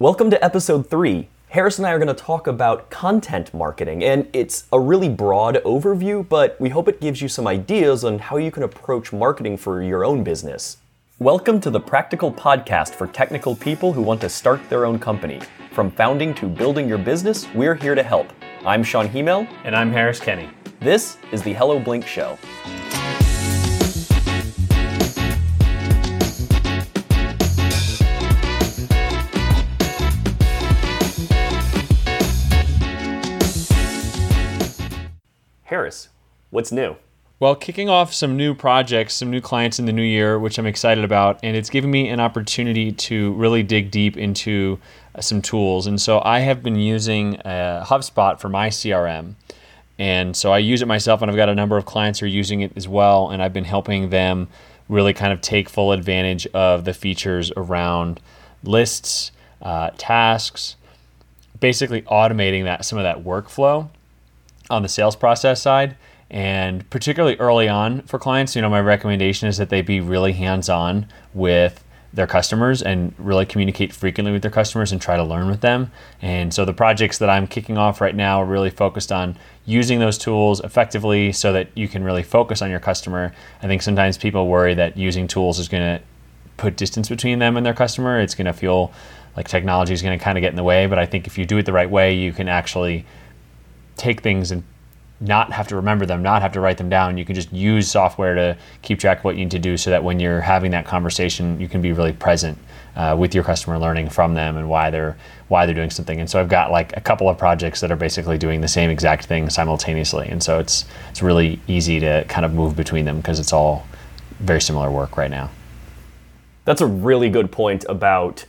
Welcome to episode three. Harris and I are going to talk about content marketing, and it's a really broad overview, but we hope it gives you some ideas on how you can approach marketing for your own business. Welcome to the Practical Podcast for technical people who want to start their own company. From founding to building your business, we're here to help. I'm Shawn Hymel. And I'm Harris Kenny. This is the Hello Blink Show. What's new? Well, kicking off some new projects, some new clients in the new year, which I'm excited about, and it's given me an opportunity to really dig deep into uh, some tools. And so I have been using uh, HubSpot for my CRM. And so I use it myself, and I've got a number of clients who are using it as well. And I've been helping them really kind of take full advantage of the features around lists, uh, tasks, basically automating that some of that workflow on the sales process side. And particularly early on for clients, you know, my recommendation is that they be really hands on with their customers and really communicate frequently with their customers and try to learn with them. And so the projects that I'm kicking off right now are really focused on using those tools effectively so that you can really focus on your customer. I think sometimes people worry that using tools is going to put distance between them and their customer. It's going to feel like technology is going to kind of get in the way, but I think if you do it the right way, you can actually take things and not have to remember them, not have to write them down. You can just use software to keep track of what you need to do so that when you're having that conversation, you can be really present uh, with your customer, learning from them and why they're why they're doing something. And so I've got like a couple of projects that are basically doing the same exact thing simultaneously. And so it's it's really easy to kind of move between them because it's all very similar work right now. That's a really good point about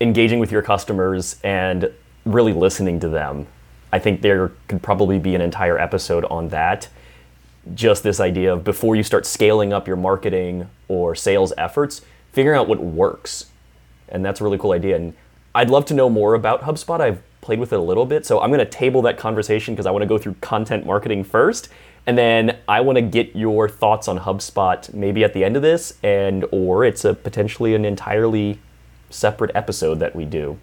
engaging with your customers and really listening to them I think there could probably be an entire episode on that. Just this idea of before you start scaling up your marketing or sales efforts, figuring out what works. And that's a really cool idea. And I'd love to know more about HubSpot. I've played with it a little bit. So I'm going to table that conversation because I want to go through content marketing first. And then I want to get your thoughts on HubSpot maybe at the end of this and or it's a potentially an entirely separate episode that we do.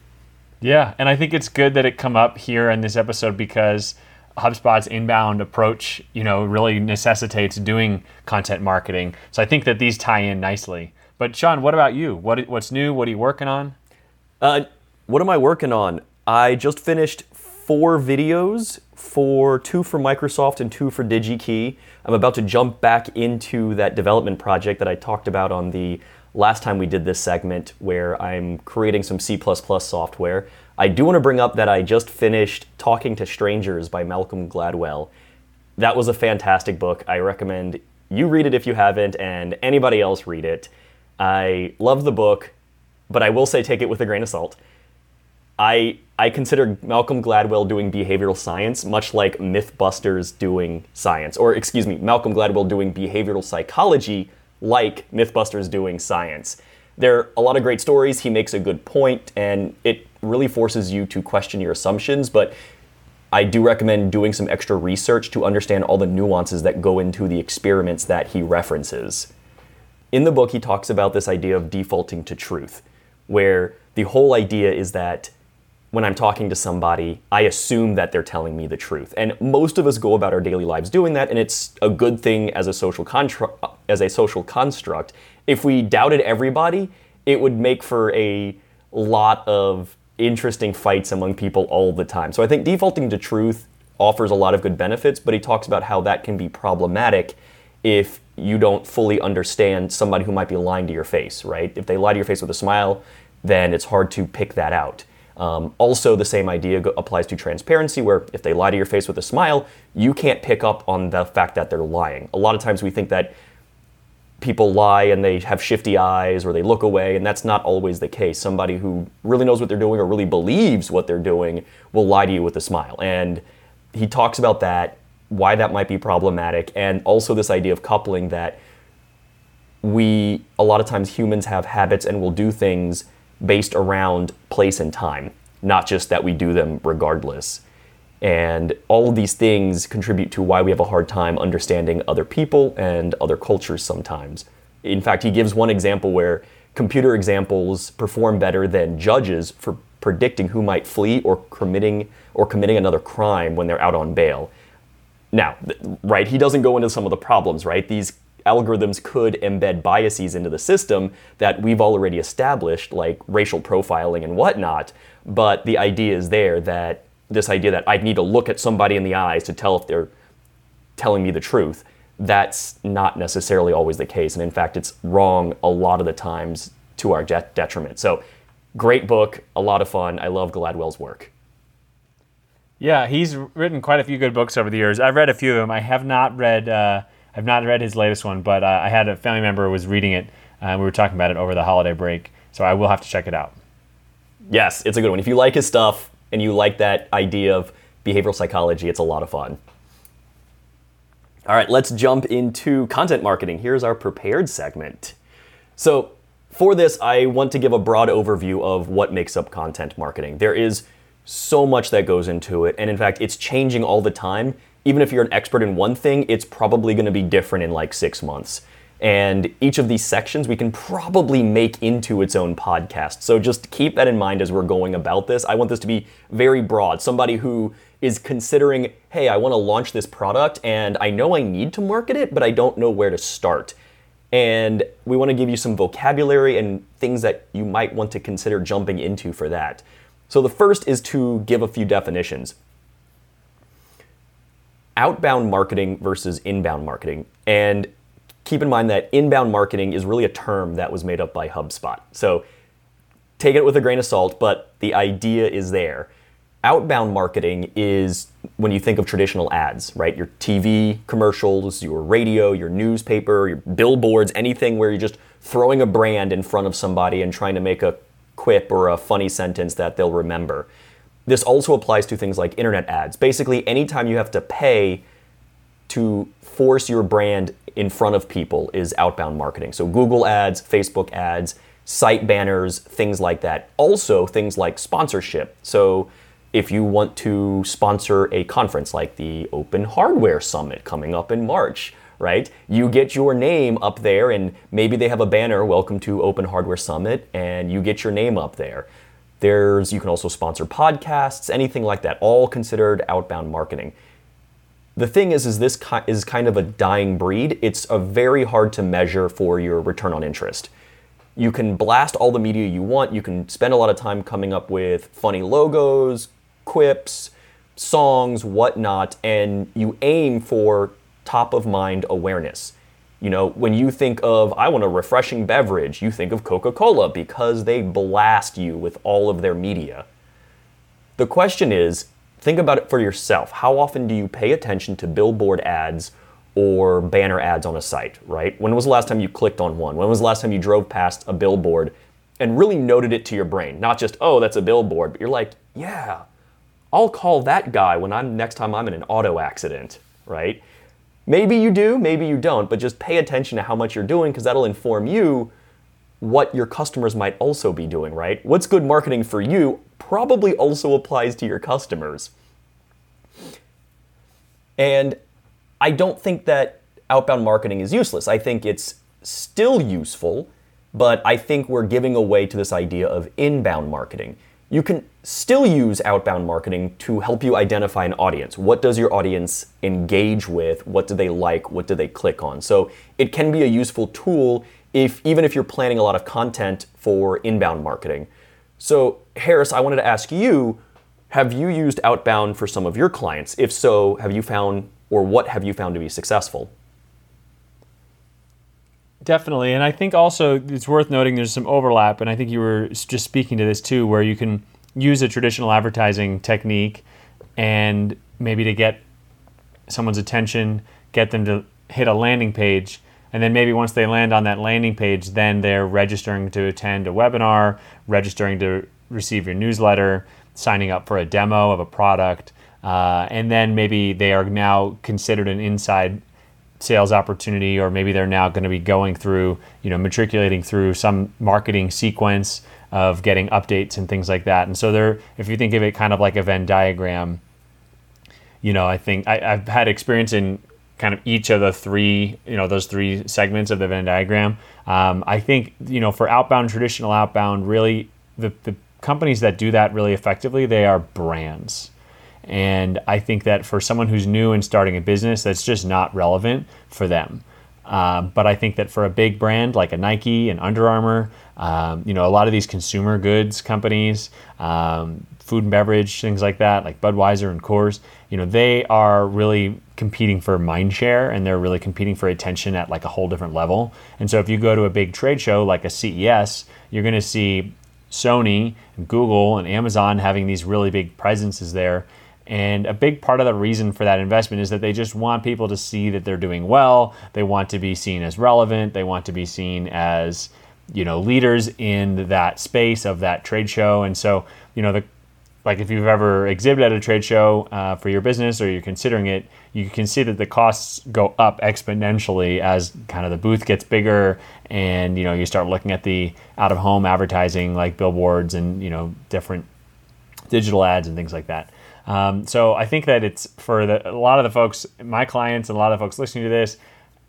Yeah, and I think it's good that it come up here in this episode because HubSpot's inbound approach, you know, really necessitates doing content marketing. So I think that these tie in nicely. But Shawn, what about you? What what's new? What are you working on? Uh, what am I working on? I just finished four videos for two for Microsoft and two for DigiKey. I'm about to jump back into that development project that I talked about on the last time we did this segment where I'm creating some C++ software. I do want to bring up that I just finished Talking to Strangers by Malcolm Gladwell. That was a fantastic book. I recommend you read it if you haven't, and anybody else read it. I love the book, but I will say take it with a grain of salt. I I consider Malcolm Gladwell doing behavioral science much like Mythbusters doing science, or excuse me, Malcolm Gladwell doing behavioral psychology like Mythbusters doing science. There are a lot of great stories. He makes a good point, and it really forces you to question your assumptions. But I do recommend doing some extra research to understand all the nuances that go into the experiments that he references. In the book, he talks about this idea of defaulting to truth, where the whole idea is that when I'm talking to somebody, I assume that they're telling me the truth. And most of us go about our daily lives doing that, and it's a good thing as a social construct. As a social construct, if we doubted everybody, it would make for a lot of interesting fights among people all the time. So I think defaulting to truth offers a lot of good benefits, but he talks about how that can be problematic if you don't fully understand somebody who might be lying to your face, right? If they lie to your face with a smile, then it's hard to pick that out. Um, also, the same idea applies to transparency, where if they lie to your face with a smile, you can't pick up on the fact that they're lying. A lot of times we think that people lie and they have shifty eyes or they look away, and that's not always the case. Somebody who really knows what they're doing or really believes what they're doing will lie to you with a smile. And he talks about that, why that might be problematic, and also this idea of coupling that we, a lot of times humans have habits and will do things based around place and time, not just that we do them regardless. And all of these things contribute to why we have a hard time understanding other people and other cultures sometimes. In fact, he gives one example where computer examples perform better than judges for predicting who might flee or committing or committing another crime when they're out on bail. Now, right, he doesn't go into some of the problems, right? These algorithms could embed biases into the system that we've already established, like racial profiling and whatnot. But the idea is there that this idea that I need to look at somebody in the eyes to tell if they're telling me the truth, that's not necessarily always the case. And in fact, it's wrong a lot of the times to our detriment. So, great book, a lot of fun. I love Gladwell's work. Yeah, he's written quite a few good books over the years. I've read a few of them. I have not read. Uh, I've not read his latest one, but uh, I had a family member who was reading it. and we were talking about it over the holiday break, so I will have to check it out. Yes, it's a good one. If you like his stuff and you like that idea of behavioral psychology, it's a lot of fun. All right, let's jump into content marketing. Here's our prepared segment. So, for this, I want to give a broad overview of what makes up content marketing. There is so much that goes into it, and in fact, it's changing all the time even if you're an expert in one thing, it's probably going to be different in like six months. And each of these sections we can probably make into its own podcast. So just keep that in mind as we're going about this. I want this to be very broad. Somebody who is considering, hey, I want to launch this product and I know I need to market it, but I don't know where to start. And we want to give you some vocabulary and things that you might want to consider jumping into for that. So the first is to give a few definitions outbound marketing versus inbound marketing. And keep in mind that inbound marketing is really a term that was made up by HubSpot. So take it with a grain of salt, but the idea is there. Outbound marketing is when you think of traditional ads, right? Your TV commercials, your radio, your newspaper, your billboards, anything where you're just throwing a brand in front of somebody and trying to make a quip or a funny sentence that they'll remember. This also applies to things like internet ads. Basically, anytime you have to pay to force your brand in front of people is outbound marketing. So, Google ads, Facebook ads, site banners, things like that. Also, things like sponsorship. So, if you want to sponsor a conference like the Open Hardware Summit coming up in March, right? You get your name up there, and maybe they have a banner, Welcome to Open Hardware Summit, and you get your name up there. There's you can also sponsor podcasts, anything like that, all considered outbound marketing. The thing is is this is kind of a dying breed. It's a very hard to measure for your return on interest. You can blast all the media you want. You can spend a lot of time coming up with funny logos, quips, songs, whatnot, and you aim for top of mind awareness. You know, when you think of, I want a refreshing beverage, you think of Coca Cola because they blast you with all of their media. The question is think about it for yourself. How often do you pay attention to billboard ads or banner ads on a site, right? When was the last time you clicked on one? When was the last time you drove past a billboard and really noted it to your brain? Not just, oh, that's a billboard, but you're like, yeah, I'll call that guy when I'm next time I'm in an auto accident, right? Maybe you do, maybe you don't, but just pay attention to how much you're doing because that'll inform you what your customers might also be doing, right? What's good marketing for you probably also applies to your customers. And I don't think that outbound marketing is useless. I think it's still useful, but I think we're giving away to this idea of inbound marketing you can still use outbound marketing to help you identify an audience. What does your audience engage with? What do they like? What do they click on? So it can be a useful tool if even if you're planning a lot of content for inbound marketing. So Harris, I wanted to ask you, have you used outbound for some of your clients? If so, have you found or what have you found to be successful? Definitely. And I think also it's worth noting there's some overlap. And I think you were just speaking to this too, where you can use a traditional advertising technique and maybe to get someone's attention, get them to hit a landing page. And then maybe once they land on that landing page, then they're registering to attend a webinar, registering to receive your newsletter, signing up for a demo of a product. Uh, and then maybe they are now considered an inside sales opportunity or maybe they're now going to be going through you know matriculating through some marketing sequence of getting updates and things like that and so they're if you think of it kind of like a venn diagram you know i think I, i've had experience in kind of each of the three you know those three segments of the venn diagram um, i think you know for outbound traditional outbound really the, the companies that do that really effectively, they are brands. And I think that for someone who's new and starting a business, that's just not relevant for them. Uh, but I think that for a big brand like a Nike and Under Armour, um, you know, a lot of these consumer goods companies, um, food and beverage, things like that, like Budweiser and Coors, you know, they are really competing for mind share and they're really competing for attention at like a whole different level. And so if you go to a big trade show like a CES, you're going to see Sony, and Google, and Amazon having these really big presences there. And a big part of the reason for that investment is that they just want people to see that they're doing well. They want to be seen as relevant. They want to be seen as, you know, leaders in that space of that trade show. And so, you know, the like if you've ever exhibited at a trade show uh, for your business or you're considering it, you can see that the costs go up exponentially as kind of the booth gets bigger and you know you start looking at the out of home advertising like billboards and you know different digital ads and things like that. Um, so I think that it's for the, a lot of the folks, my clients, and a lot of the folks listening to this,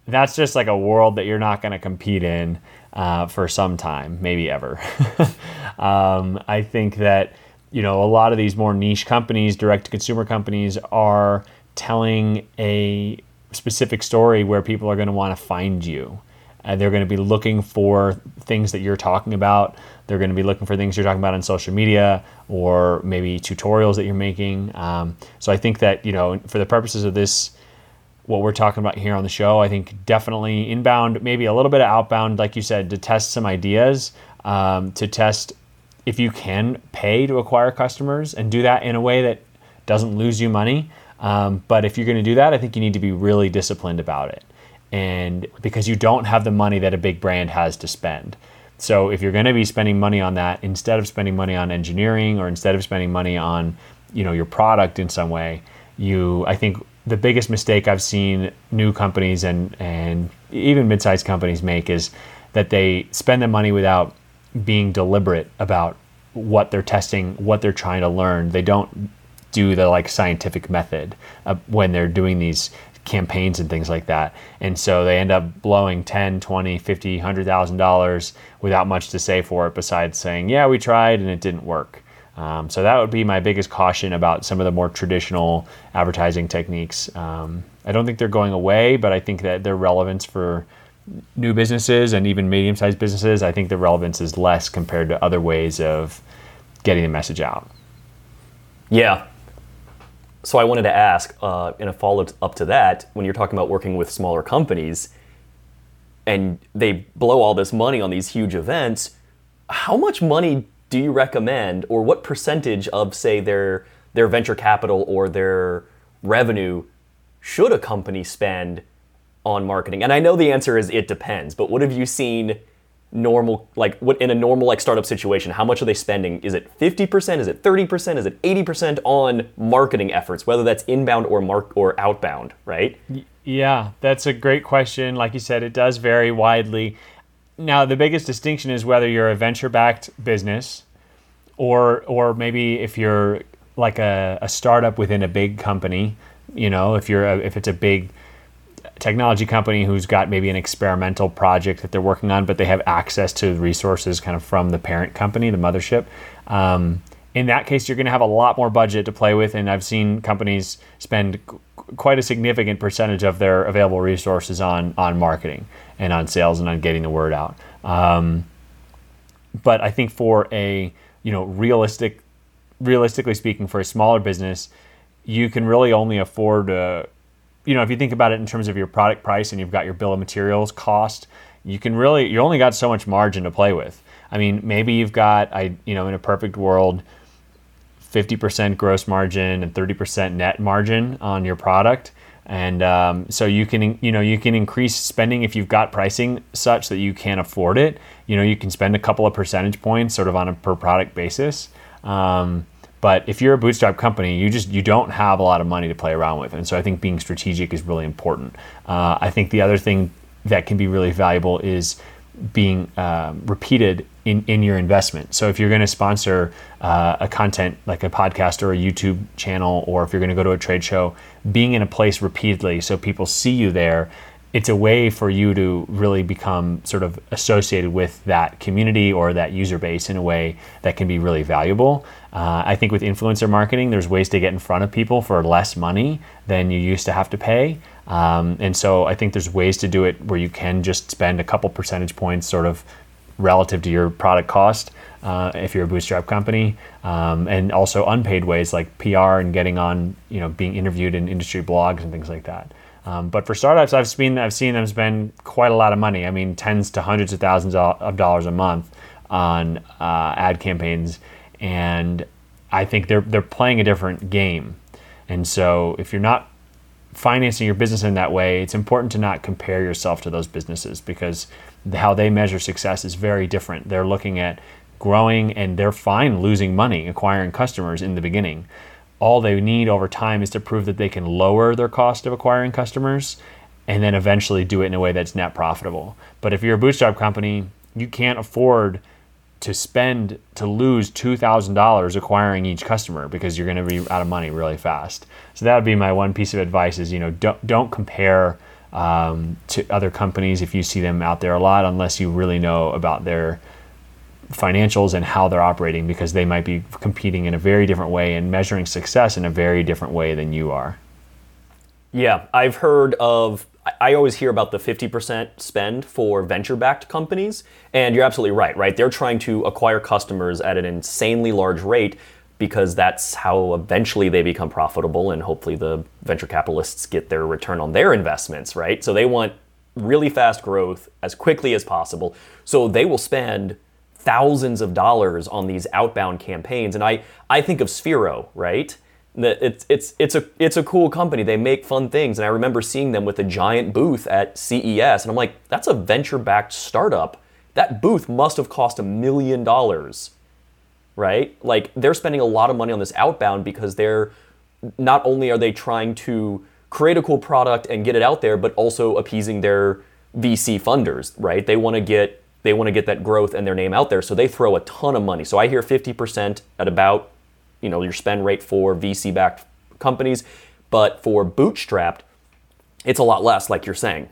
that's just like a world that you're not going to compete in uh, for some time, maybe ever. um, I think that you know a lot of these more niche companies, direct to consumer companies, are telling a specific story where people are going to want to find you. And they're going to be looking for things that you're talking about. They're going to be looking for things you're talking about on social media or maybe tutorials that you're making. Um, so I think that, you know, for the purposes of this, what we're talking about here on the show, I think definitely inbound, maybe a little bit of outbound, like you said, to test some ideas, um, to test if you can pay to acquire customers and do that in a way that doesn't lose you money. Um, but if you're going to do that, I think you need to be really disciplined about it and because you don't have the money that a big brand has to spend. So if you're going to be spending money on that instead of spending money on engineering or instead of spending money on, you know, your product in some way, you I think the biggest mistake I've seen new companies and and even mid-sized companies make is that they spend the money without being deliberate about what they're testing, what they're trying to learn. They don't do the like scientific method uh, when they're doing these campaigns and things like that. And so they end up blowing 10, 20, 50, 100,000 dollars without much to say for it besides saying, "Yeah, we tried and it didn't work." Um, so that would be my biggest caution about some of the more traditional advertising techniques. Um, I don't think they're going away, but I think that their relevance for new businesses and even medium-sized businesses, I think the relevance is less compared to other ways of getting the message out. Yeah, so I wanted to ask, uh, in a follow up to that, when you're talking about working with smaller companies, and they blow all this money on these huge events, how much money do you recommend, or what percentage of, say, their their venture capital or their revenue should a company spend on marketing? And I know the answer is it depends, but what have you seen? Normal like what in a normal like startup situation how much are they spending? Is it 50% is it 30% is it 80% on marketing efforts whether that's inbound or mark or outbound right? Yeah that's a great question. Like you said it does vary widely. Now the biggest distinction is whether you're a venture backed business or or maybe if you're like a, a startup within a big company you know if you're a, if it's a big technology company who's got maybe an experimental project that they're working on, but they have access to resources kind of from the parent company, the mothership. Um, in that case, you're going to have a lot more budget to play with, and I've seen companies spend quite a significant percentage of their available resources on on marketing and on sales and on getting the word out. Um, but I think for a you know realistic, realistically speaking, for a smaller business, you can really only afford you know, if you think about it in terms of your product price and you've got your bill of materials cost, you can really you only got so much margin to play with. I mean, maybe you've got I you know in a perfect world, fifty percent gross margin and thirty percent net margin on your product, and um, so you can you know you can increase spending if you've got pricing such that you can afford it. You know, you can spend a couple of percentage points sort of on a per product basis. Um, but if you're a bootstrap company, you just you don't have a lot of money to play around with, and so I think being strategic is really important. Uh, I think the other thing that can be really valuable is being um, repeated in, in your investment. So if you're going to sponsor uh, a content like a podcast or a YouTube channel, or if you're going to go to a trade show, being in a place repeatedly so people see you there it's a way for you to really become sort of associated with that community or that user base in a way that can be really valuable. Uh, I think with influencer marketing, there's ways to get in front of people for less money than you used to have to pay. Um, and so I think there's ways to do it where you can just spend a couple percentage points sort of relative to your product cost uh, if you're a bootstrap company, um, and also unpaid ways like PR and getting on, you know, being interviewed in industry blogs and things like that. Um, but for startups, I've seen I've seen them spend quite a lot of money. I mean, tens to hundreds of thousands of dollars a month on uh, ad campaigns, and I think they're they're playing a different game. And so, if you're not financing your business in that way, it's important to not compare yourself to those businesses because how they measure success is very different. They're looking at growing and they're fine losing money acquiring customers in the beginning all they need over time is to prove that they can lower their cost of acquiring customers and then eventually do it in a way that's net profitable. But if you're a bootstrap company, you can't afford to spend to lose $2,000 acquiring each customer because you're going to be out of money really fast. So that would be my one piece of advice is, you know, don't, don't compare um, to other companies if you see them out there a lot unless you really know about their financials and how they're operating because they might be competing in a very different way and measuring success in a very different way than you are. Yeah, I've heard of I always hear about the 50% spend for venture backed companies, and you're absolutely right, right? They're trying to acquire customers at an insanely large rate because that's how eventually they become profitable, and hopefully the venture capitalists get their return on their investments, right? So they want really fast growth as quickly as possible. So they will spend thousands of dollars on these outbound campaigns. And I, I think of Sphero, right? It's, it's, it's, a, it's a cool company. They make fun things. And I remember seeing them with a giant booth at CES. And I'm like, that's a venture backed startup. That booth must have cost a million dollars, right? Like they're spending a lot of money on this outbound because they're not only are they trying to create a cool product and get it out there, but also appeasing their VC funders, right? They want to get they want to get that growth and their name out there. So they throw a ton of money. So I hear 50% at about, you know, your spend rate for VC-backed companies, but for bootstrapped, it's a lot less, like you're saying.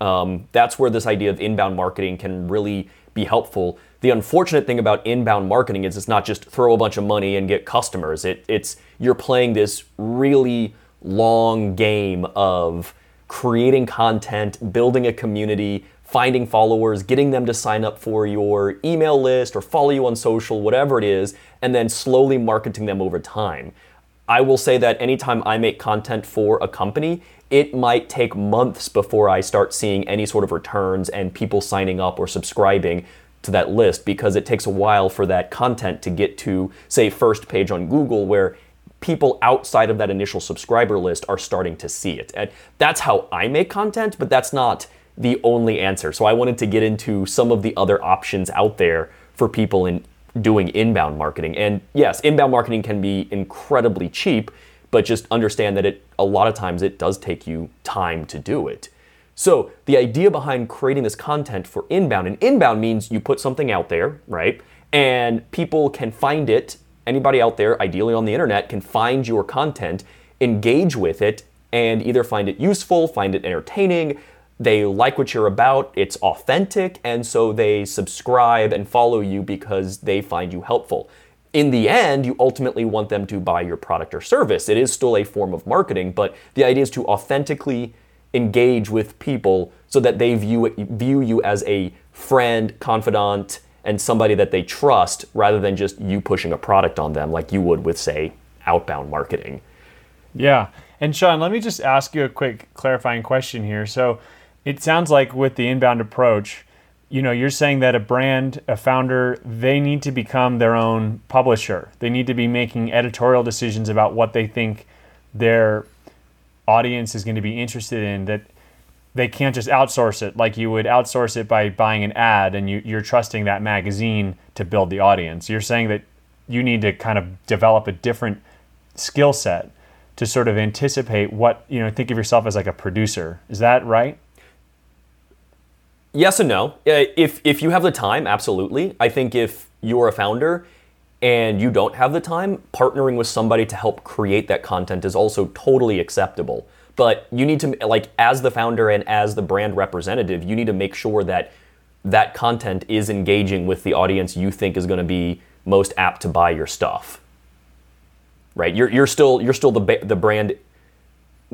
Um, that's where this idea of inbound marketing can really be helpful. The unfortunate thing about inbound marketing is it's not just throw a bunch of money and get customers. It, it's you're playing this really long game of creating content, building a community, finding followers, getting them to sign up for your email list or follow you on social, whatever it is, and then slowly marketing them over time. I will say that anytime I make content for a company, it might take months before I start seeing any sort of returns and people signing up or subscribing to that list because it takes a while for that content to get to, say, first page on Google where people outside of that initial subscriber list are starting to see it. And that's how I make content, but that's not the only answer. So I wanted to get into some of the other options out there for people in doing inbound marketing. And yes, inbound marketing can be incredibly cheap, but just understand that it a lot of times it does take you time to do it. So the idea behind creating this content for inbound, and inbound means you put something out there, right? And people can find it. Anybody out there, ideally on the internet, can find your content, engage with it, and either find it useful, find it entertaining, they like what you're about, it's authentic, and so they subscribe and follow you because they find you helpful. In the end, you ultimately want them to buy your product or service. It is still a form of marketing, but the idea is to authentically engage with people so that they view it, view you as a friend, confidant, and somebody that they trust rather than just you pushing a product on them like you would with say outbound marketing. Yeah. And Shawn, let me just ask you a quick clarifying question here. So, it sounds like with the inbound approach, you know, you're saying that a brand, a founder, they need to become their own publisher. They need to be making editorial decisions about what they think their audience is going to be interested in that they can't just outsource it like you would outsource it by buying an ad and you, are trusting that magazine to build the audience. You're saying that you need to kind of develop a different skill set to sort of anticipate what, you know, think of yourself as like a producer. Is that right? Yes and no. Uh, if if you have the time, absolutely. I think if you're a founder and you don't have the time, partnering with somebody to help create that content is also totally acceptable. But you need to like as the founder and as the brand representative, you need to make sure that that content is engaging with the audience you think is going to be most apt to buy your stuff. Right? You're, you're still you're still the the brand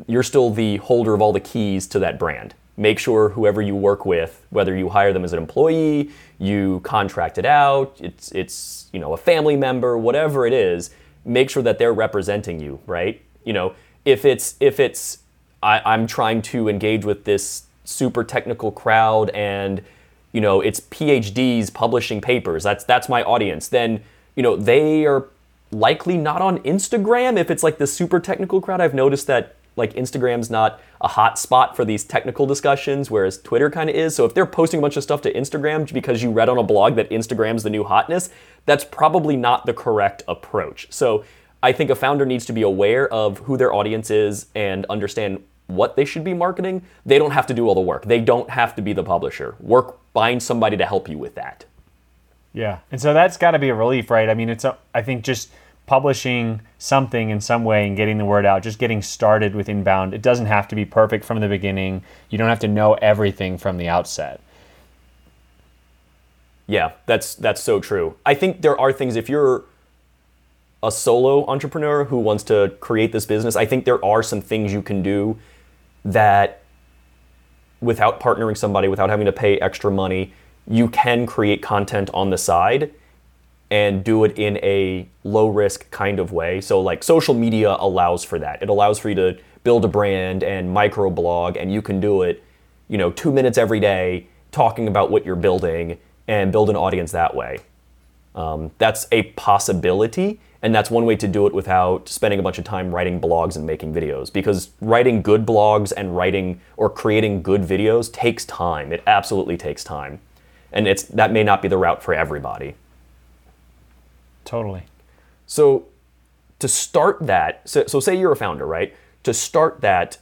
you're still the holder of all the keys to that brand. Make sure whoever you work with, whether you hire them as an employee, you contract it out, it's it's you know a family member, whatever it is, make sure that they're representing you, right? You know, if it's if it's I, I'm trying to engage with this super technical crowd and you know it's PhDs publishing papers, that's that's my audience, then you know they are likely not on Instagram if it's like the super technical crowd. I've noticed that like Instagram's not a hot spot for these technical discussions, whereas Twitter kind of is. So if they're posting a bunch of stuff to Instagram because you read on a blog that Instagram's the new hotness, that's probably not the correct approach. So I think a founder needs to be aware of who their audience is and understand what they should be marketing. They don't have to do all the work. They don't have to be the publisher. Work find somebody to help you with that. Yeah. And so that's got to be a relief, right? I mean, it's a, I think just publishing something in some way and getting the word out, just getting started with inbound. It doesn't have to be perfect from the beginning. You don't have to know everything from the outset. Yeah, that's that's so true. I think there are things if you're a solo entrepreneur who wants to create this business, I think there are some things you can do that without partnering somebody, without having to pay extra money, you can create content on the side and do it in a low risk kind of way. So, like, social media allows for that. It allows for you to build a brand and microblog, and you can do it, you know, two minutes every day talking about what you're building and build an audience that way. Um, that's a possibility, and that's one way to do it without spending a bunch of time writing blogs and making videos. Because writing good blogs and writing or creating good videos takes time. It absolutely takes time, and it's that may not be the route for everybody. Totally. So to start that, so, so say you're a founder, right? To start that,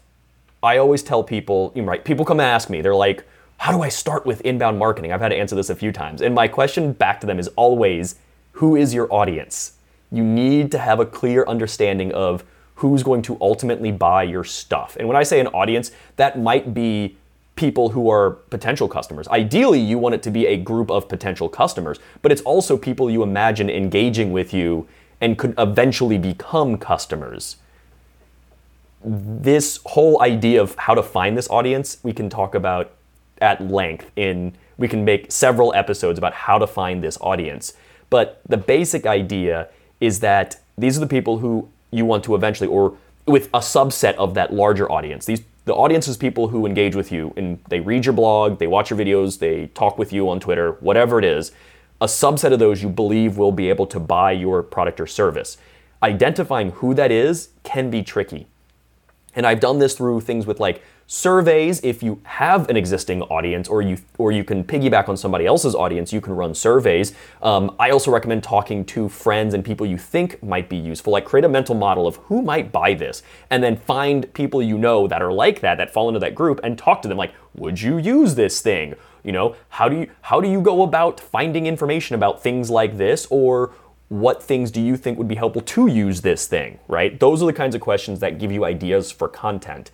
I always tell people, right? People come ask me, they're like, how do I start with inbound marketing? I've had to answer this a few times. And my question back to them is always, who is your audience? You need to have a clear understanding of who's going to ultimately buy your stuff. And when I say an audience, that might be people who are potential customers. Ideally, you want it to be a group of potential customers, but it's also people you imagine engaging with you and could eventually become customers. This whole idea of how to find this audience, we can talk about at length in we can make several episodes about how to find this audience. But the basic idea is that these are the people who you want to eventually or with a subset of that larger audience. These the audience is people who engage with you and they read your blog, they watch your videos, they talk with you on Twitter, whatever it is. A subset of those you believe will be able to buy your product or service. Identifying who that is can be tricky. And I've done this through things with like surveys if you have an existing audience or you or you can piggyback on somebody else's audience you can run surveys. Um, i also recommend talking to friends and people you think might be useful like create a mental model of who might buy this and then find people you know that are like that that fall into that group and talk to them like would you use this thing? You know how do you how do you go about finding information about things like this or what things do you think would be helpful to use this thing? Right? Those are the kinds of questions that give you ideas for content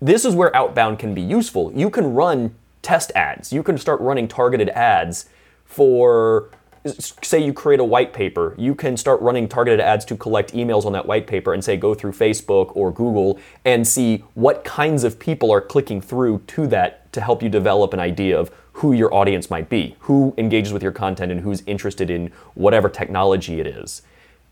this is where outbound can be useful. You can run test ads. You can start running targeted ads for say you create a white paper, you can start running targeted ads to collect emails on that white paper and say go through Facebook or Google and see what kinds of people are clicking through to that to help you develop an idea of who your audience might be, who engages with your content and who's interested in whatever technology it is.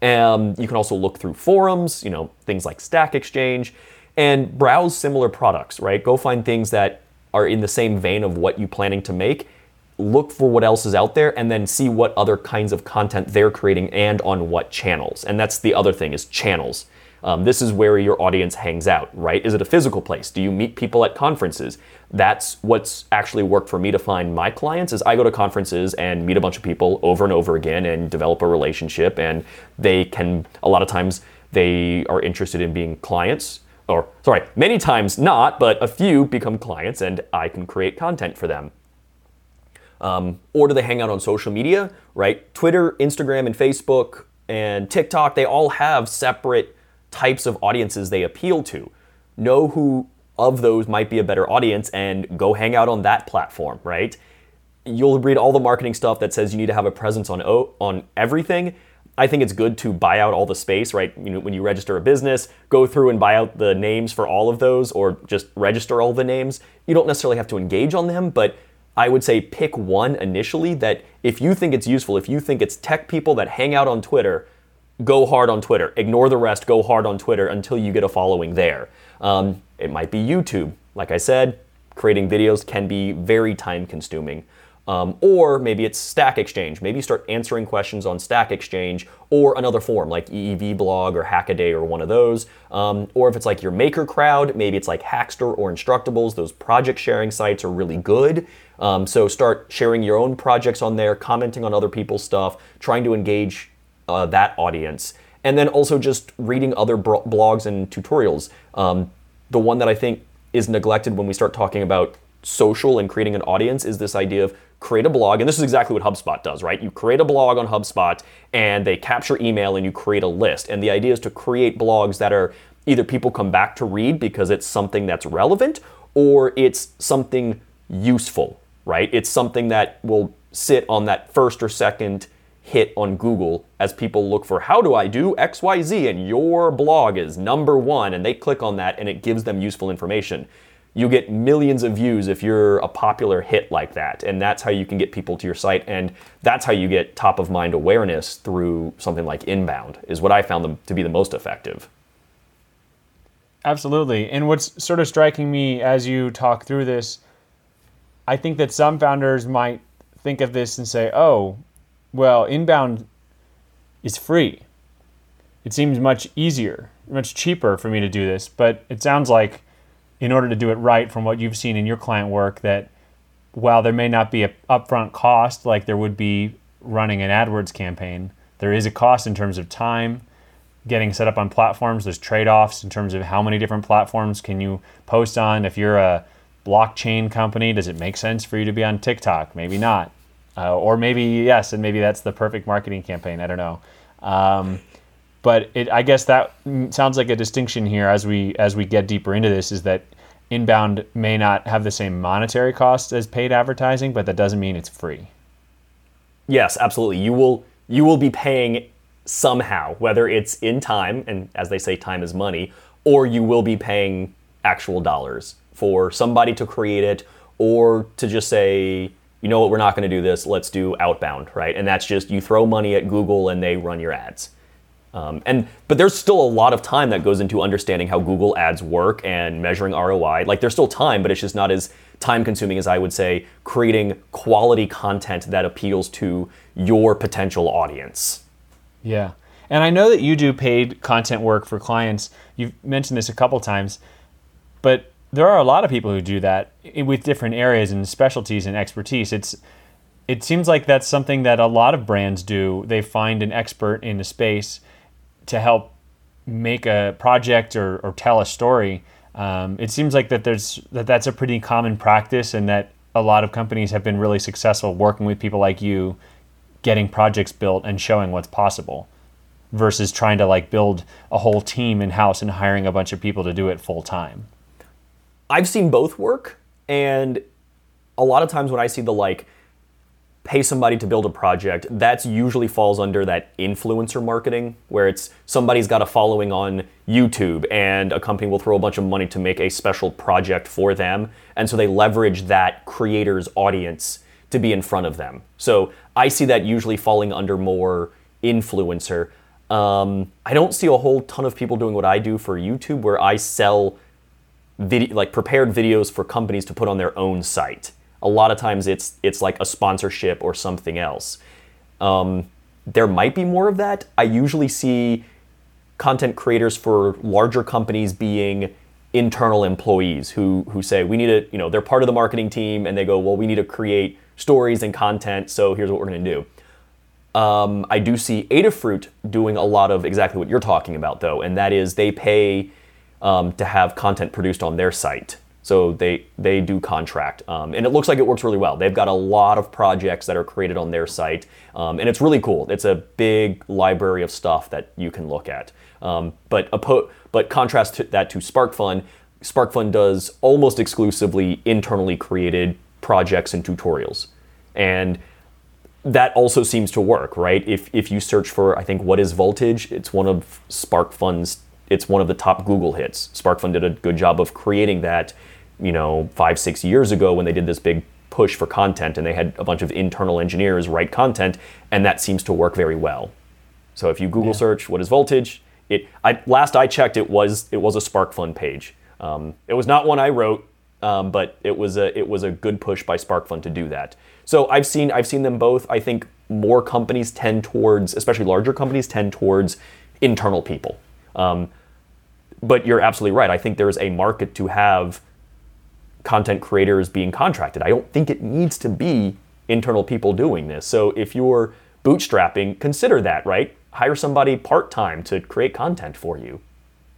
And you can also look through forums, you know, things like Stack Exchange and browse similar products, right? Go find things that are in the same vein of what you're planning to make. Look for what else is out there and then see what other kinds of content they're creating and on what channels. And that's the other thing is channels. Um, this is where your audience hangs out, right? Is it a physical place? Do you meet people at conferences? That's what's actually worked for me to find my clients is I go to conferences and meet a bunch of people over and over again and develop a relationship and they can a lot of times they are interested in being clients or sorry, many times not, but a few become clients and I can create content for them. Um, or do they hang out on social media, right? Twitter, Instagram, and Facebook and TikTok, they all have separate types of audiences they appeal to. Know who of those might be a better audience and go hang out on that platform, right? You'll read all the marketing stuff that says you need to have a presence on on everything. I think it's good to buy out all the space, right? You know, when you register a business, go through and buy out the names for all of those or just register all the names. You don't necessarily have to engage on them, but I would say pick one initially that if you think it's useful, if you think it's tech people that hang out on Twitter, go hard on Twitter. Ignore the rest, go hard on Twitter until you get a following there. Um, it might be YouTube. Like I said, creating videos can be very time consuming. Um, or maybe it's Stack Exchange. Maybe you start answering questions on Stack Exchange or another forum like EEVblog or Hackaday or one of those. Um, or if it's like your maker crowd, maybe it's like Hackster or Instructables. Those project sharing sites are really good. Um, so start sharing your own projects on there, commenting on other people's stuff, trying to engage uh, that audience. And then also just reading other blogs and tutorials. Um, the one that I think is neglected when we start talking about social and creating an audience is this idea of create a blog, and this is exactly what HubSpot does, right? You create a blog on HubSpot and they capture email and you create a list. And the idea is to create blogs that are either people come back to read because it's something that's relevant or it's something useful, right? It's something that will sit on that first or second hit on Google as people look for how do I do XYZ and your blog is number one and they click on that and it gives them useful information you get millions of views if you're a popular hit like that. And that's how you can get people to your site. And that's how you get top of mind awareness through something like inbound, is what I found them to be the most effective. Absolutely. And what's sort of striking me as you talk through this, I think that some founders might think of this and say, oh, well, inbound is free. It seems much easier, much cheaper for me to do this. But it sounds like in order to do it right from what you've seen in your client work that while there may not be a upfront cost like there would be running an AdWords campaign, there is a cost in terms of time, getting set up on platforms. There's trade-offs in terms of how many different platforms can you post on. If you're a blockchain company, does it make sense for you to be on TikTok? Maybe not. Uh, or maybe yes, and maybe that's the perfect marketing campaign. I don't know. Um, but it, I guess that sounds like a distinction here as we as we get deeper into this is that inbound may not have the same monetary cost as paid advertising, but that doesn't mean it's free. Yes, absolutely. You will you will be paying somehow, whether it's in time, and as they say, time is money, or you will be paying actual dollars for somebody to create it or to just say, you know what, we're not going to do this, let's do outbound, right? And that's just you throw money at Google and they run your ads. Um, and but there's still a lot of time that goes into understanding how Google Ads work and measuring ROI. Like there's still time, but it's just not as time consuming as I would say creating quality content that appeals to your potential audience. Yeah. And I know that you do paid content work for clients. You've mentioned this a couple times, but there are a lot of people who do that with different areas and specialties and expertise. It's it seems like that's something that a lot of brands do. They find an expert in a space to help make a project or, or tell a story. Um, it seems like that there's that that's a pretty common practice, and that a lot of companies have been really successful working with people like you, getting projects built and showing what's possible, versus trying to like build a whole team in house and hiring a bunch of people to do it full time. I've seen both work, and a lot of times when I see the like pay somebody to build a project, that's usually falls under that influencer marketing, where it's somebody's got a following on YouTube and a company will throw a bunch of money to make a special project for them. And so they leverage that creator's audience to be in front of them. So I see that usually falling under more influencer. Um, I don't see a whole ton of people doing what I do for YouTube, where I sell video, like prepared videos for companies to put on their own site. A lot of times it's it's like a sponsorship or something else. Um, there might be more of that. I usually see content creators for larger companies being internal employees who who say we need to you know they're part of the marketing team and they go well we need to create stories and content so here's what we're going to do. Um, I do see Adafruit doing a lot of exactly what you're talking about though, and that is they pay um, to have content produced on their site. So they they do contract, um, and it looks like it works really well. They've got a lot of projects that are created on their site, um, and it's really cool. It's a big library of stuff that you can look at. Um, but po- but contrast to that to SparkFun, SparkFun does almost exclusively internally created projects and tutorials. And that also seems to work, right? If, if you search for, I think, what is voltage, it's one of SparkFun's, it's one of the top Google hits. SparkFun did a good job of creating that, you know, five, six years ago when they did this big push for content and they had a bunch of internal engineers write content, and that seems to work very well. So if you Google yeah. search what is voltage, it I, last I checked, it was it was a SparkFun page. Um, it was not one I wrote, um, but it was a it was a good push by SparkFun to do that. So I've seen I've seen them both. I think more companies tend towards, especially larger companies, tend towards internal people. Um, but you're absolutely right. I think there's a market to have content creators being contracted. I don't think it needs to be internal people doing this. So if you're bootstrapping, consider that, right? Hire somebody part time to create content for you.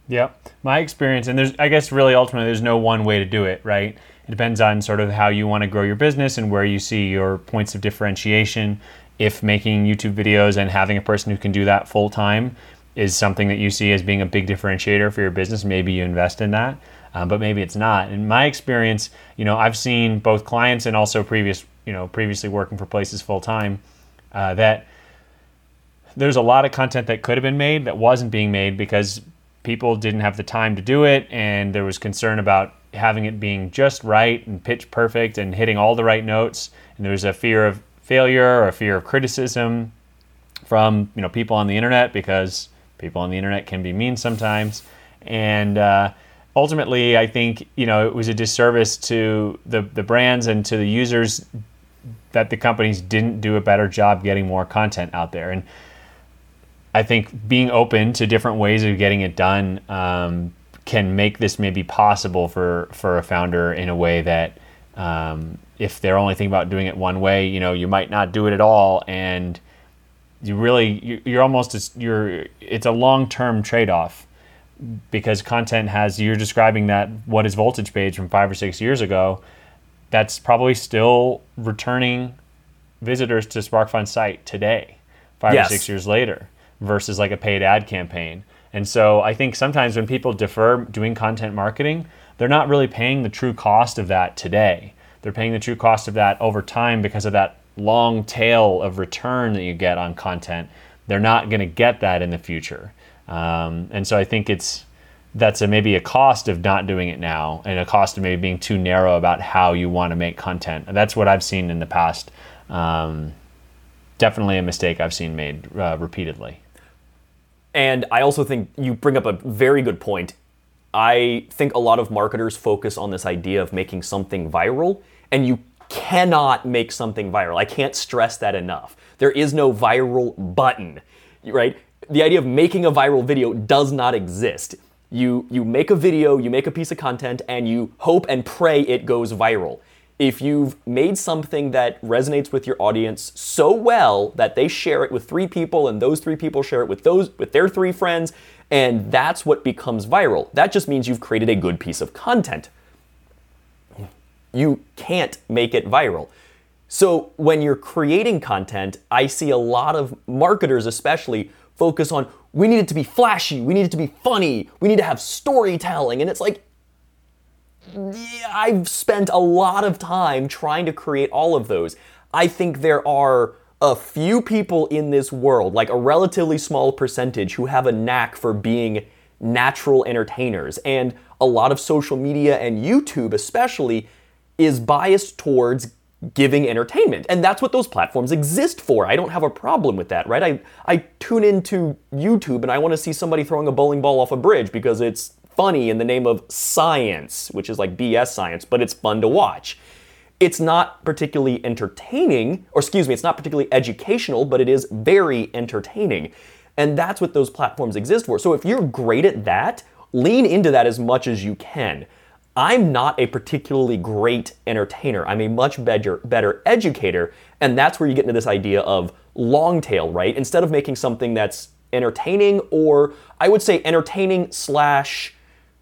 Yeah, my experience, and there's, I guess, really ultimately, there's no one way to do it, right? It depends on sort of how you want to grow your business and where you see your points of differentiation. If making YouTube videos and having a person who can do that full time is something that you see as being a big differentiator for your business, maybe you invest in that. Um, but maybe it's not. In my experience, you know, I've seen both clients and also previous, you know, previously working for places full time, uh, that there's a lot of content that could have been made that wasn't being made because people didn't have the time to do it and there was concern about having it being just right and pitch perfect and hitting all the right notes and there was a fear of failure or a fear of criticism from you know people on the internet because people on the internet can be mean sometimes and uh, ultimately i think you know it was a disservice to the, the brands and to the users that the companies didn't do a better job getting more content out there. And I think being open to different ways of getting it done um, can make this maybe possible for for a founder in a way that um, if they're only thinking about doing it one way, you know, you might not do it at all, and you really you're almost you're it's a long term trade off because content has you're describing that what is voltage page from five or six years ago that's probably still returning visitors to SparkFun's site today five yes. or six years later versus like a paid ad campaign. And so I think sometimes when people defer doing content marketing, they're not really paying the true cost of that today. They're paying the true cost of that over time because of that long tail of return that you get on content. They're not going to get that in the future. Um, and so I think it's that's a, maybe a cost of not doing it now and a cost of maybe being too narrow about how you want to make content. And that's what I've seen in the past. Um, definitely a mistake I've seen made uh, repeatedly. And I also think you bring up a very good point. I think a lot of marketers focus on this idea of making something viral, and you cannot make something viral. I can't stress that enough. There is no viral button, right? The idea of making a viral video does not exist. You you make a video, you make a piece of content and you hope and pray it goes viral. If you've made something that resonates with your audience so well that they share it with three people and those three people share it with those with their three friends and that's what becomes viral that just means you've created a good piece of content. You can't make it viral. So when you're creating content i see a lot of marketers especially focus on we need it to be flashy we need it to be funny we need to have storytelling and it's like I've spent a lot of time trying to create all of those. I think there are a few people in this world, like a relatively small percentage, who have a knack for being natural entertainers. And a lot of social media and YouTube, especially, is biased towards giving entertainment. And that's what those platforms exist for. I don't have a problem with that, right? I, I tune into YouTube and I want to see somebody throwing a bowling ball off a bridge because it's funny in the name of science, which is like BS science, but it's fun to watch. It's not particularly entertaining, or excuse me, it's not particularly educational, but it is very entertaining. And that's what those platforms exist for. So if you're great at that, lean into that as much as you can. I'm not a particularly great entertainer. I'm a much better better educator, and that's where you get into this idea of long tail, right? Instead of making something that's entertaining or I would say entertaining slash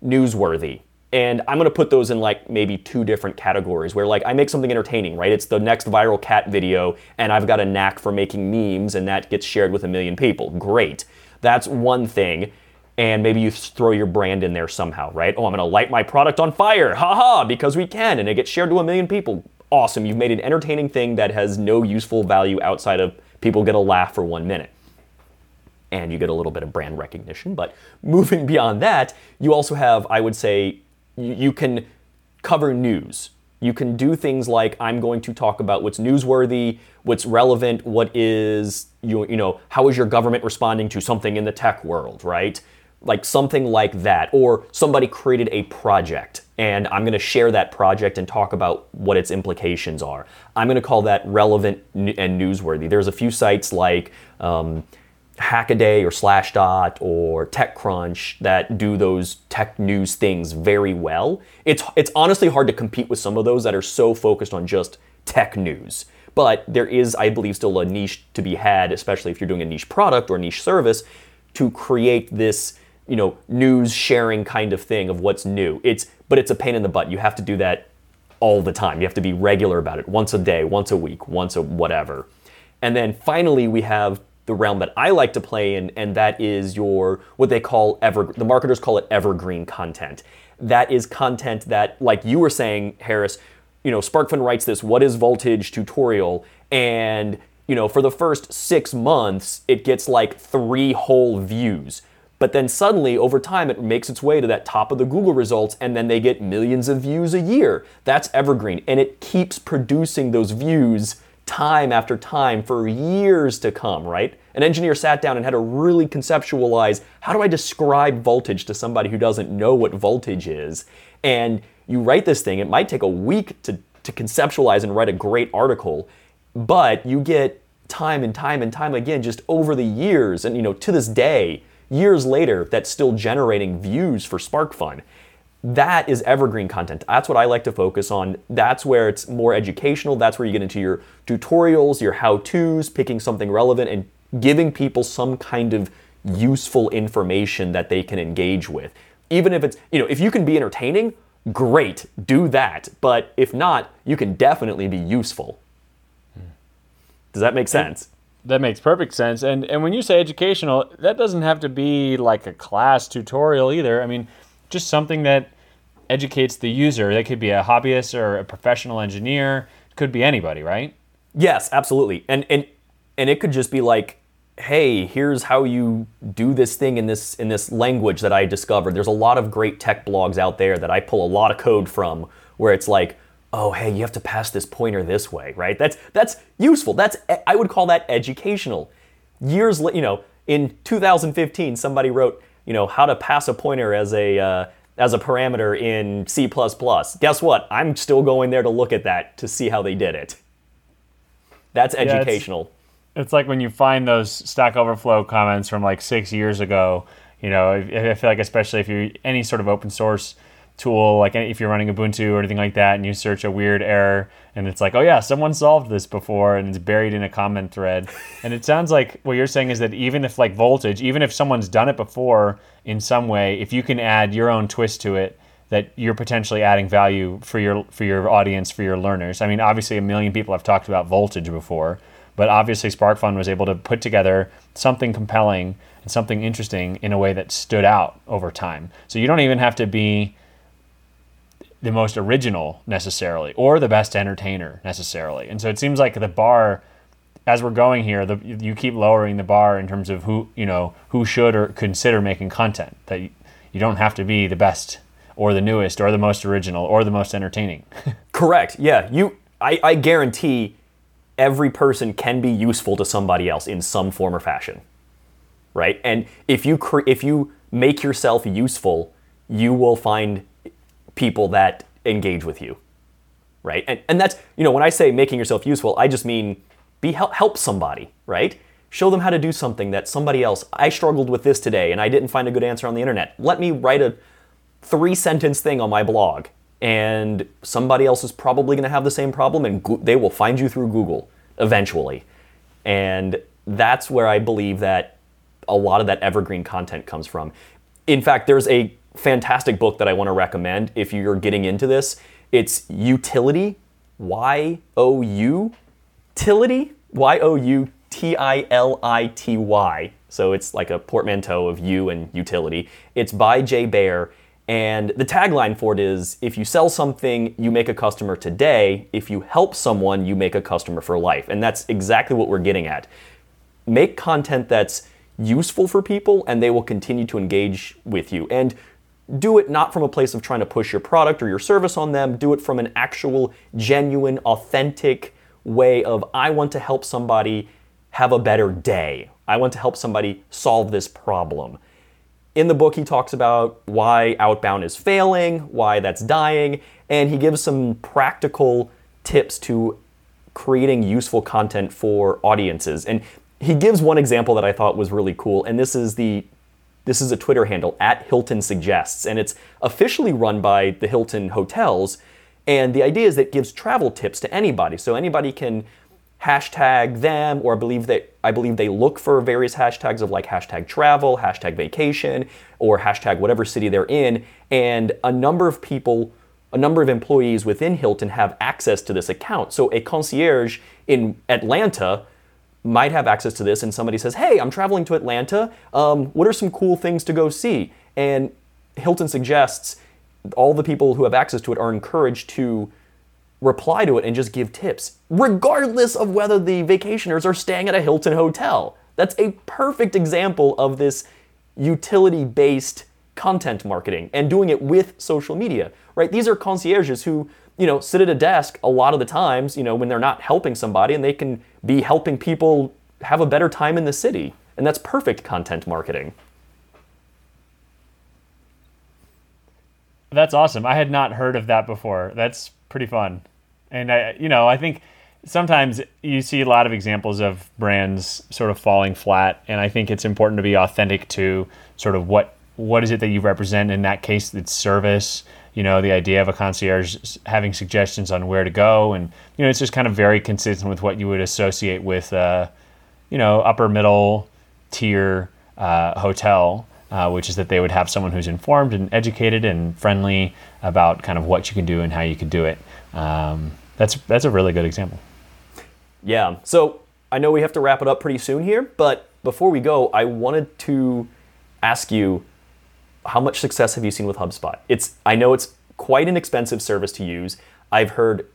newsworthy. And I'm gonna put those in like maybe two different categories where like I make something entertaining, right? It's the next viral cat video, and I've got a knack for making memes, and that gets shared with a million people. Great. That's one thing. And maybe you throw your brand in there somehow, right? Oh, I'm to light my product on fire, haha, because we can, and it gets shared to a million people. Awesome. You've made an entertaining thing that has no useful value outside of people get a laugh for one minute. And you get a little bit of brand recognition. But moving beyond that, you also have, I would say, you, you can cover news. You can do things like I'm going to talk about what's newsworthy, what's relevant, what is you, you know, how is your government responding to something in the tech world, right? Like something like that or somebody created a project and i'm going to share that project and talk about what its implications are. I'm going to call that relevant and newsworthy. There's a few sites like um, hackaday or slashdot or techcrunch that do those tech news things very well. It's, it's honestly hard to compete with some of those that are so focused on just tech news. But there is i believe still a niche to be had especially if you're doing a niche product or niche service to create this you know, news sharing kind of thing of what's new. It's but it's a pain in the butt. You have to do that all the time. You have to be regular about it, once a day, once a week, once a whatever. And then finally we have the realm that I like to play in, and that is your what they call ever the marketers call it evergreen content. That is content that, like you were saying, Harris, you know, SparkFun writes this what is voltage tutorial, and you know, for the first six months, it gets like three whole views. But then suddenly, over time, it makes its way to that top of the Google results, and then they get millions of views a year. That's evergreen, and it keeps producing those views time after time for years to come, right? An engineer sat down and had to really conceptualize how do I describe voltage to somebody who doesn't know what voltage is? And you write this thing, it might take a week to, to conceptualize and write a great article, but you get time and time and time again just over the years, and you know, to this day, years later that's still generating views for SparkFun. That is evergreen content. That's what I like to focus on. That's where it's more educational. That's where you get into your tutorials, your how to's, picking something relevant, and giving people some kind of useful information that they can engage with. Even if it's, you know, if you can be entertaining, great, do that. But if not, you can definitely be useful. Hmm. Does that make sense? That makes perfect sense. And and when you say educational, that doesn't have to be like a class tutorial either. I mean, just something that educates the user. That could be a hobbyist or a professional engineer. Could be anybody, right? Yes, absolutely. And and and it could just be like, hey, here's how you do this thing in this in this language that I discovered. There's a lot of great tech blogs out there that I pull a lot of code from where it's like oh hey you have to pass this pointer this way right? That's that's useful. That's i would call that educational. Years you know in 2015 somebody wrote you know how to pass a pointer as a uh, as a parameter in c++ guess what? I'm still going there to look at that to see how they did it. That's educational yeah, it's, it's, like when you find those stack overflow comments from like six years ago you know i feel like especially if you're any sort of open source tool, like eh, if you're running Ubuntu or anything like that, and you search a weird error, and it's like, oh yeah, someone solved this before, and it's buried in a comment thread. and it sounds like what you're saying is that even if like voltage, even if someone's done it before in some way, if you can add your own twist to it, that you're potentially adding value for your for your audience, for your learners. I mean, obviously, a million people have talked about voltage before, but obviously, SparkFun was able to put together something compelling and something interesting in a way that stood out over time. So you don't even have to be the most original necessarily or the best entertainer necessarily. And so it seems like the bar as we're going here, the, you keep lowering the bar in terms of who you know who should or consider making content. That you, don't have to be the best or the newest or the most original or the most entertaining. Correct. Yeah. You. I, I guarantee every person can be useful to somebody else in some form or fashion. Right. And if you cre- if you make yourself useful, you will find people that engage with you, right? And, and that's, you know, when I say making yourself useful, I just mean be help, help somebody, right? Show them how to do something that somebody else, I struggled with this today and I didn't find a good answer on the internet. Let me write a three sentence thing on my blog and somebody else is probably going to have the same problem and go- they will find you through Google eventually. And that's where I believe that a lot of that evergreen content comes from. In fact, there's a fantastic book that I want to recommend if you're getting into this. It's Utility, Y O U, Tility, Y O U T I L I T Y. So it's like a portmanteau of you and utility. It's by Jay Baer. And the tagline for it is if you sell something, you make a customer today. If you help someone, you make a customer for life. And that's exactly what we're getting at. Make content that's useful for people and they will continue to engage with you. And do it not from a place of trying to push your product or your service on them. Do it from an actual, genuine, authentic way of I want to help somebody have a better day. I want to help somebody solve this problem. In the book, he talks about why Outbound is failing, why that's dying, and he gives some practical tips to creating useful content for audiences. And he gives one example that I thought was really cool, and this is the this is a Twitter handle at Hilton Suggests, and it's officially run by the Hilton Hotels. And the idea is that it gives travel tips to anybody, so anybody can hashtag them, or I believe that I believe they look for various hashtags of like hashtag travel, hashtag vacation, or hashtag whatever city they're in. And a number of people, a number of employees within Hilton have access to this account. So a concierge in Atlanta might have access to this, and somebody says, "Hey, I'm traveling to Atlanta. Um, what are some cool things to go see?" And Hilton suggests all the people who have access to it are encouraged to reply to it and just give tips, regardless of whether the vacationers are staying at a Hilton hotel. That's a perfect example of this utility based content marketing and doing it with social media, right? These are concierges who, you know, sit at a desk a lot of the times, you know, when they're not helping somebody and they can be helping people have a better time in the city. And that's perfect content marketing. That's awesome. I had not heard of that before. That's pretty fun. And I, you know, I think sometimes you see a lot of examples of brands sort of falling flat, and I think it's important to be authentic to sort of what what is it that you represent. In that case, it's service. You know, the idea of a concierge having suggestions on where to go, and you know, it's just kind of very consistent with what you would associate with, uh, you know, upper middle tier uh, hotel. Uh, which is that they would have someone who's informed and educated and friendly about kind of what you can do and how you can do it. Um, that's that's a really good example. Yeah. So I know we have to wrap it up pretty soon here, but before we go, I wanted to ask you how much success have you seen with HubSpot? It's I know it's quite an expensive service to use. I've heard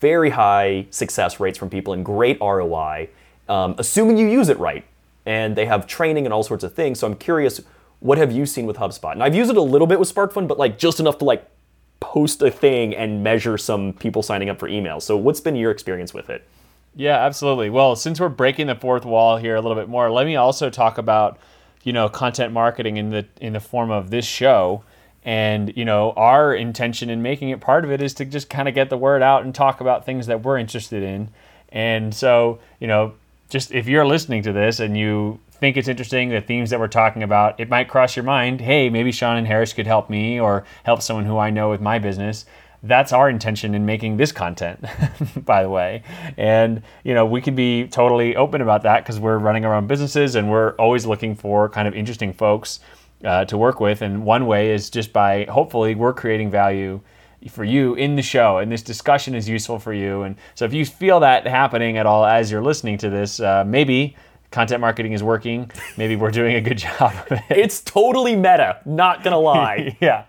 very high success rates from people and great ROI, um, assuming you use it right. And they have training and all sorts of things. So I'm curious, what have you seen with HubSpot? And I've used it a little bit with SparkFun, but like just enough to like post a thing and measure some people signing up for emails. So, what's been your experience with it? Yeah, absolutely. Well, since we're breaking the fourth wall here a little bit more, let me also talk about you know content marketing in the in the form of this show. And you know, our intention in making it part of it is to just kind of get the word out and talk about things that we're interested in. And so, you know, just if you're listening to this and you think it's interesting, the themes that we're talking about, it might cross your mind, hey, maybe Shawn and Harris could help me or help someone who I know with my business. That's our intention in making this content, by the way. And, you know, we can be totally open about that because we're running our own businesses and we're always looking for kind of interesting folks uh, to work with. And one way is just by hopefully we're creating value for you in the show and this discussion is useful for you and so if you feel that happening at all as you're listening to this uh, maybe content marketing is working. Maybe we're doing a good job of it. It's totally meta, not gonna lie. yeah.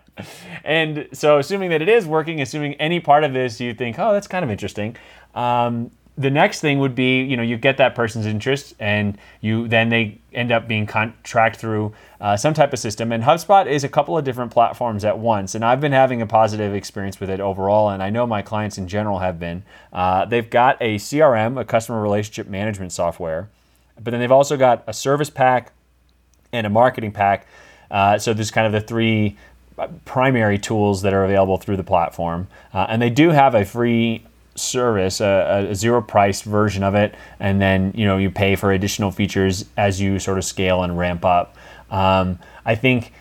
And so, assuming that it is working, assuming any part of this you think, oh, that's kind of interesting. Um, the next thing would be, you know, you get that person's interest, and you then they end up being contract through uh, some type of system. And HubSpot is a couple of different platforms at once. And I've been having a positive experience with it overall, and I know my clients in general have been. Uh, they've got a CRM, a customer relationship management software but then they've also got a service pack and a marketing pack. Uh, so there's kind of the three primary tools that are available through the platform. Uh, and they do have a free service, a, a, zero price version of it, and then you know you pay for additional features as you sort of scale and ramp up. Um, I think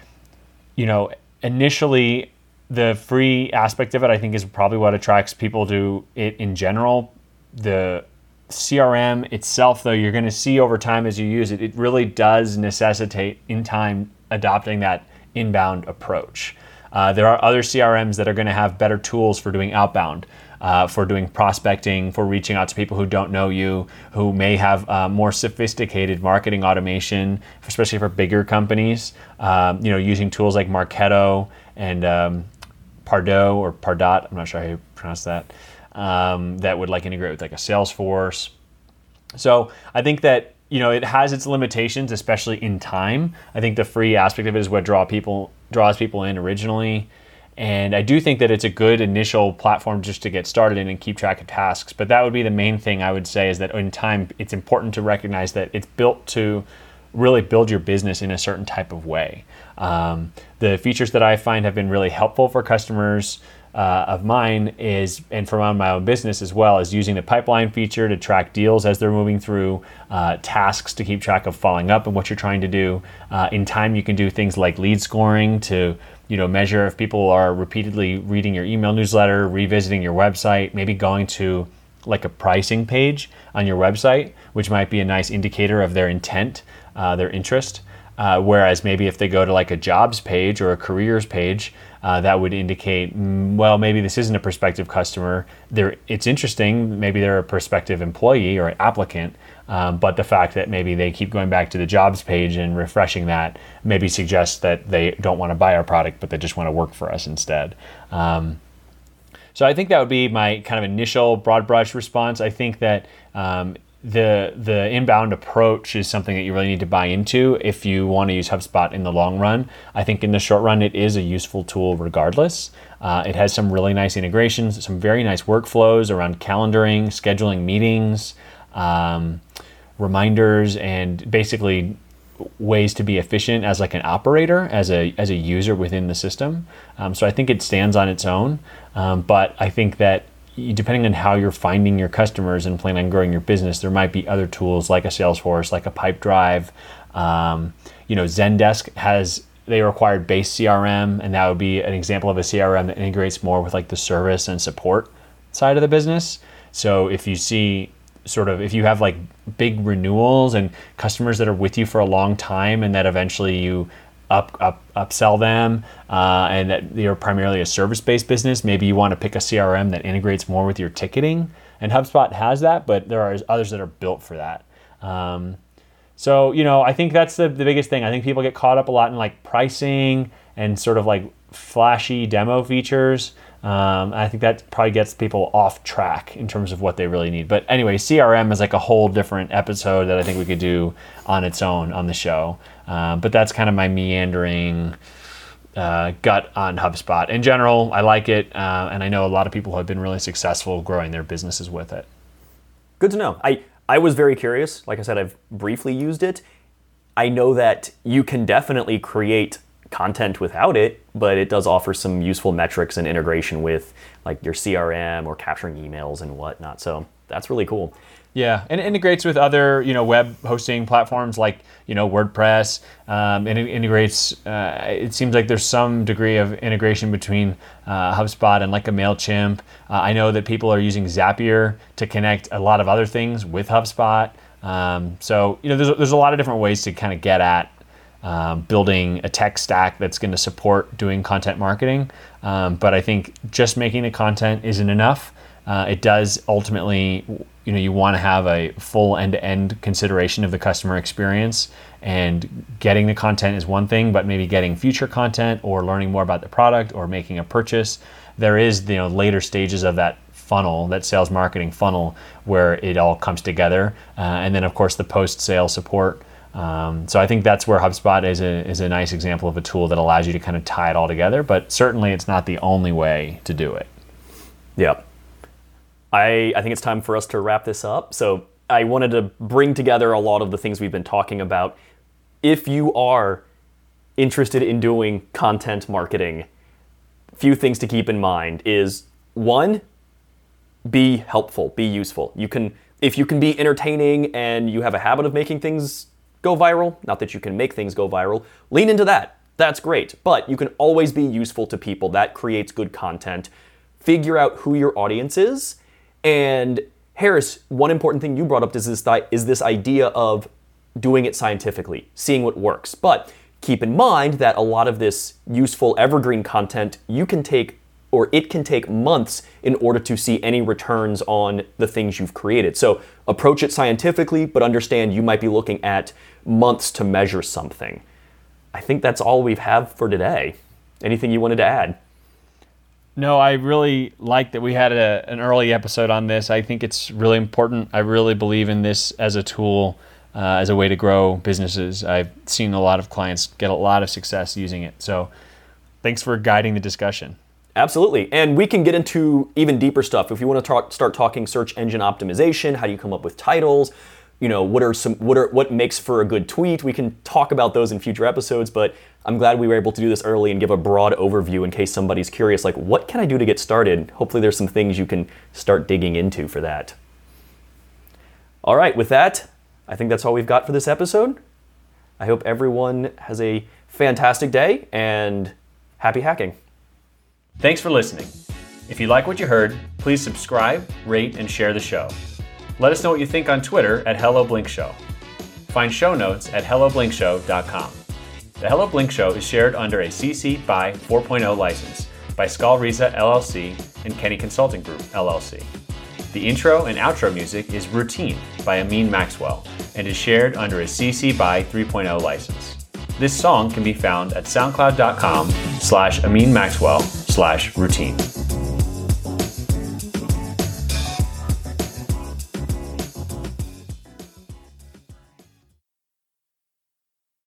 you know initially the free aspect of it I think is probably what attracts people to it in general. The CRM itself, though, you're going to see over time as you use it, it really does necessitate in time adopting that inbound approach. Uh, there are other CRMs that are going to have better tools for doing outbound. uh, for doing prospecting, for reaching out to people who don't know you, who may have uh, more sophisticated marketing automation, especially for bigger companies. Um, you know, using tools like Marketo and um, Pardot or Pardot. I'm not sure how you pronounce that. Um, that would like integrate with like a Salesforce. So I think that you know it has its limitations, especially in time. I think the free aspect of it is what draw people draws people in originally. And I do think that it's a good initial platform just to get started in and keep track of tasks. But that would be the main thing I would say is that in time, it's important to recognize that it's built to really build your business in a certain type of way. Um, the features that I find have been really helpful for customers uh, of mine is, and from my own business as well, is using the pipeline feature to track deals as they're moving through, uh, tasks to keep track of following up and what you're trying to do. Uh, in time, you can do things like lead scoring to you know measure if people are repeatedly reading your email newsletter, revisiting your website, maybe going to like a pricing page on your website, which might be a nice indicator of their intent, uh, their interest. Uh, whereas maybe if they go to like a jobs page or a careers page, uh, that would indicate, mm, well, maybe this isn't a prospective customer. They're, it's interesting. Maybe they're a prospective employee or an applicant, um, but the fact that maybe they keep going back to the jobs page and refreshing that maybe suggests that they don't want to buy our product, but they just want to work for us instead. Um, so I think that would be my kind of initial broad brush response. I think that um, the the inbound approach is something that you really need to buy into if you want to use HubSpot in the long run. I think in the short run, it is a useful tool regardless. Uh, it has some really nice integrations, some very nice workflows around calendaring, scheduling meetings, um, reminders, and basically ways to be efficient as like an operator, as a as a user within the system. Um, so I think it stands on its own, um, but I think that depending on how you're finding your customers and plan on growing your business, there might be other tools like a Salesforce, like a Pipedrive. Um, you know, Zendesk has they required base CRM, and that would be an example of a CRM that integrates more with like the service and support side of the business. So if you see sort of if you have like big renewals and customers that are with you for a long time and that eventually you up, up upsell them uh, and that you're primarily a service-based business. Maybe you want to pick a crm that integrates more with your ticketing and hubspot has that but there are others that are built for that. Um, so you know i think that's the, the biggest thing. I think people get caught up a lot in like pricing and sort of like flashy demo features um, I think that probably gets people off track in terms of what they really need. But anyway, CRM is like a whole different episode that I think we could do on its own on the show. Uh, but that's kind of my meandering uh, gut on HubSpot. In general, I like it, uh, and I know a lot of people have been really successful growing their businesses with it. Good to know. I, I was very curious. Like I said, I've briefly used it. I know that you can definitely create content without it, but it does offer some useful metrics and integration with like your CRM or capturing emails and whatnot. So that's really cool. Yeah, and it integrates with other you know web hosting platforms like you know WordPress, um, and it integrates. Uh, it seems like there's some degree of integration between uh, HubSpot and like a Mailchimp. Uh, I know that people are using Zapier to connect a lot of other things with HubSpot. Um, so you know there's there's a lot of different ways to kind of get at um, building a tech stack that's going to support doing content marketing. Um, but I think just making the content isn't enough. Uh, it does ultimately, you know, you want to have a full end-to-end consideration of the customer experience, and getting the content is one thing, but maybe getting future content or learning more about the product or making a purchase. There is, you know, later stages of that funnel, that sales marketing funnel, where it all comes together, uh, and then of course the post-sale support. Um, so I think that's where HubSpot is a, is a nice example of a tool that allows you to kind of tie it all together, but certainly it's not the only way to do it. Yeah. I, I think it's time for us to wrap this up. So I wanted to bring together a lot of the things we've been talking about. If you are interested in doing content marketing, a few things to keep in mind is one, be helpful, be useful. You can if you can be entertaining and you have a habit of making things go viral. Not that you can make things go viral. Lean into that. That's great. But you can always be useful to people. That creates good content. Figure out who your audience is. And Harris, one important thing you brought up is this, is this idea of doing it scientifically, seeing what works. But keep in mind that a lot of this useful evergreen content you can take or it can take months in order to see any returns on the things you've created. So approach it scientifically, but understand you might be looking at months to measure something. I think that's all we have for today. Anything you wanted to add? No, I really like that we had a, an early episode on this. I think it's really important. I really believe in this as a tool, uh, as a way to grow businesses. I've seen a lot of clients get a lot of success using it. So thanks for guiding the discussion. Absolutely. And we can get into even deeper stuff. If you want to talk, start talking search engine optimization, how do you come up with titles? You know, what are some what are what makes for a good tweet? We can talk about those in future episodes, but I'm glad we were able to do this early and give a broad overview in case somebody's curious like what can I do to get started? Hopefully there's some things you can start digging into for that. All right, with that, I think that's all we've got for this episode. I hope everyone has a fantastic day and happy hacking. Thanks for listening. If you like what you heard, please subscribe, rate, and share the show. Let us know what you think on Twitter at Hello Blink Show. Find show notes at helloblinkshow.com. The Hello Blink Show is shared under a CC BY 4.0 license by Skull LLC and Kenny Consulting Group LLC. The intro and outro music is Routine by Amin Maxwell and is shared under a CC BY 3.0 license. This song can be found at soundcloud.com slash Amin Maxwell slash routine.